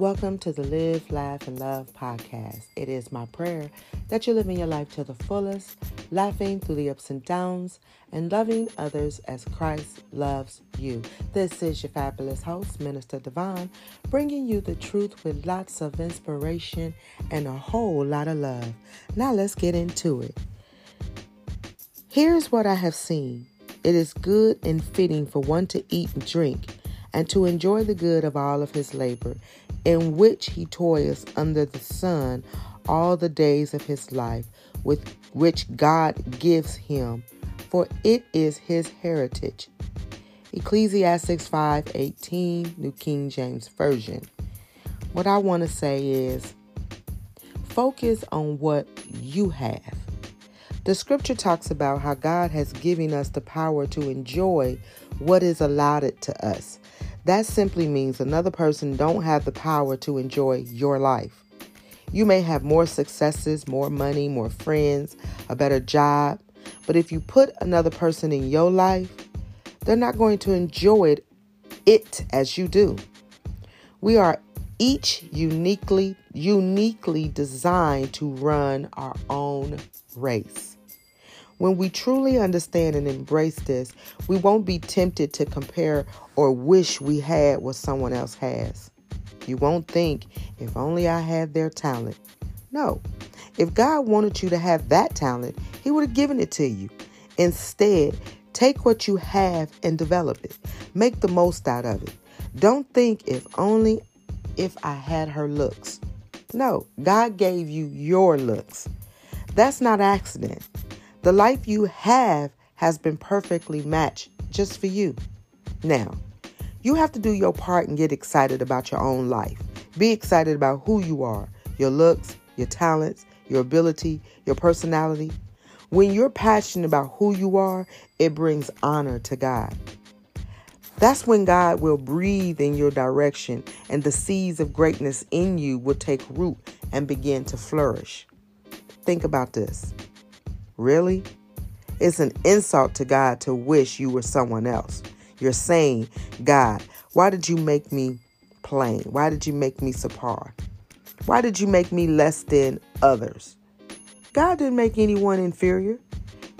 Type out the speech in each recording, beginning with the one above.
Welcome to the Live, Laugh, and Love podcast. It is my prayer that you're living your life to the fullest, laughing through the ups and downs, and loving others as Christ loves you. This is your fabulous host, Minister Devon, bringing you the truth with lots of inspiration and a whole lot of love. Now let's get into it. Here's what I have seen it is good and fitting for one to eat and drink and to enjoy the good of all of his labor, in which he toils under the sun all the days of his life, with which God gives him, for it is his heritage. Ecclesiastes 5:18, New King James Version. What I want to say is focus on what you have. The scripture talks about how God has given us the power to enjoy what is allotted to us. That simply means another person don't have the power to enjoy your life. You may have more successes, more money, more friends, a better job, but if you put another person in your life, they're not going to enjoy it, it as you do. We are each uniquely uniquely designed to run our own race. When we truly understand and embrace this, we won't be tempted to compare or wish we had what someone else has. You won't think, if only I had their talent. No. If God wanted you to have that talent, He would have given it to you. Instead, take what you have and develop it. Make the most out of it. Don't think, if only if I had her looks. No, God gave you your looks. That's not accident. The life you have has been perfectly matched just for you. Now, you have to do your part and get excited about your own life. Be excited about who you are, your looks, your talents, your ability, your personality. When you're passionate about who you are, it brings honor to God. That's when God will breathe in your direction and the seeds of greatness in you will take root and begin to flourish. Think about this. Really? It's an insult to God to wish you were someone else. You're saying, God, why did you make me plain? Why did you make me subpar? Why did you make me less than others? God didn't make anyone inferior.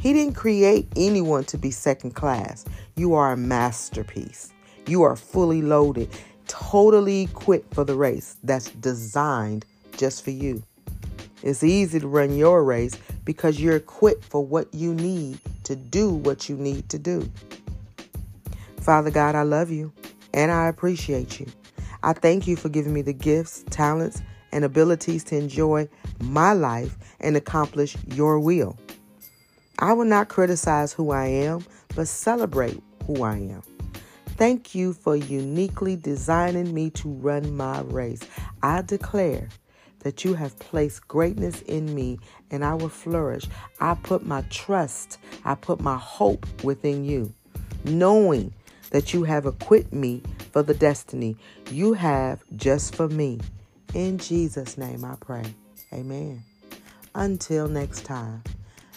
He didn't create anyone to be second class. You are a masterpiece. You are fully loaded, totally equipped for the race that's designed just for you. It's easy to run your race because you're equipped for what you need to do what you need to do. Father God, I love you and I appreciate you. I thank you for giving me the gifts, talents, and abilities to enjoy my life and accomplish your will. I will not criticize who I am, but celebrate who I am. Thank you for uniquely designing me to run my race. I declare that you have placed greatness in me and I will flourish. I put my trust, I put my hope within you, knowing that you have equipped me for the destiny you have just for me. In Jesus' name I pray. Amen. Until next time,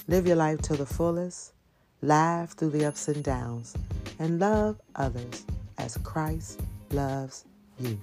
live your life to the fullest, laugh through the ups and downs, and love others as Christ loves you.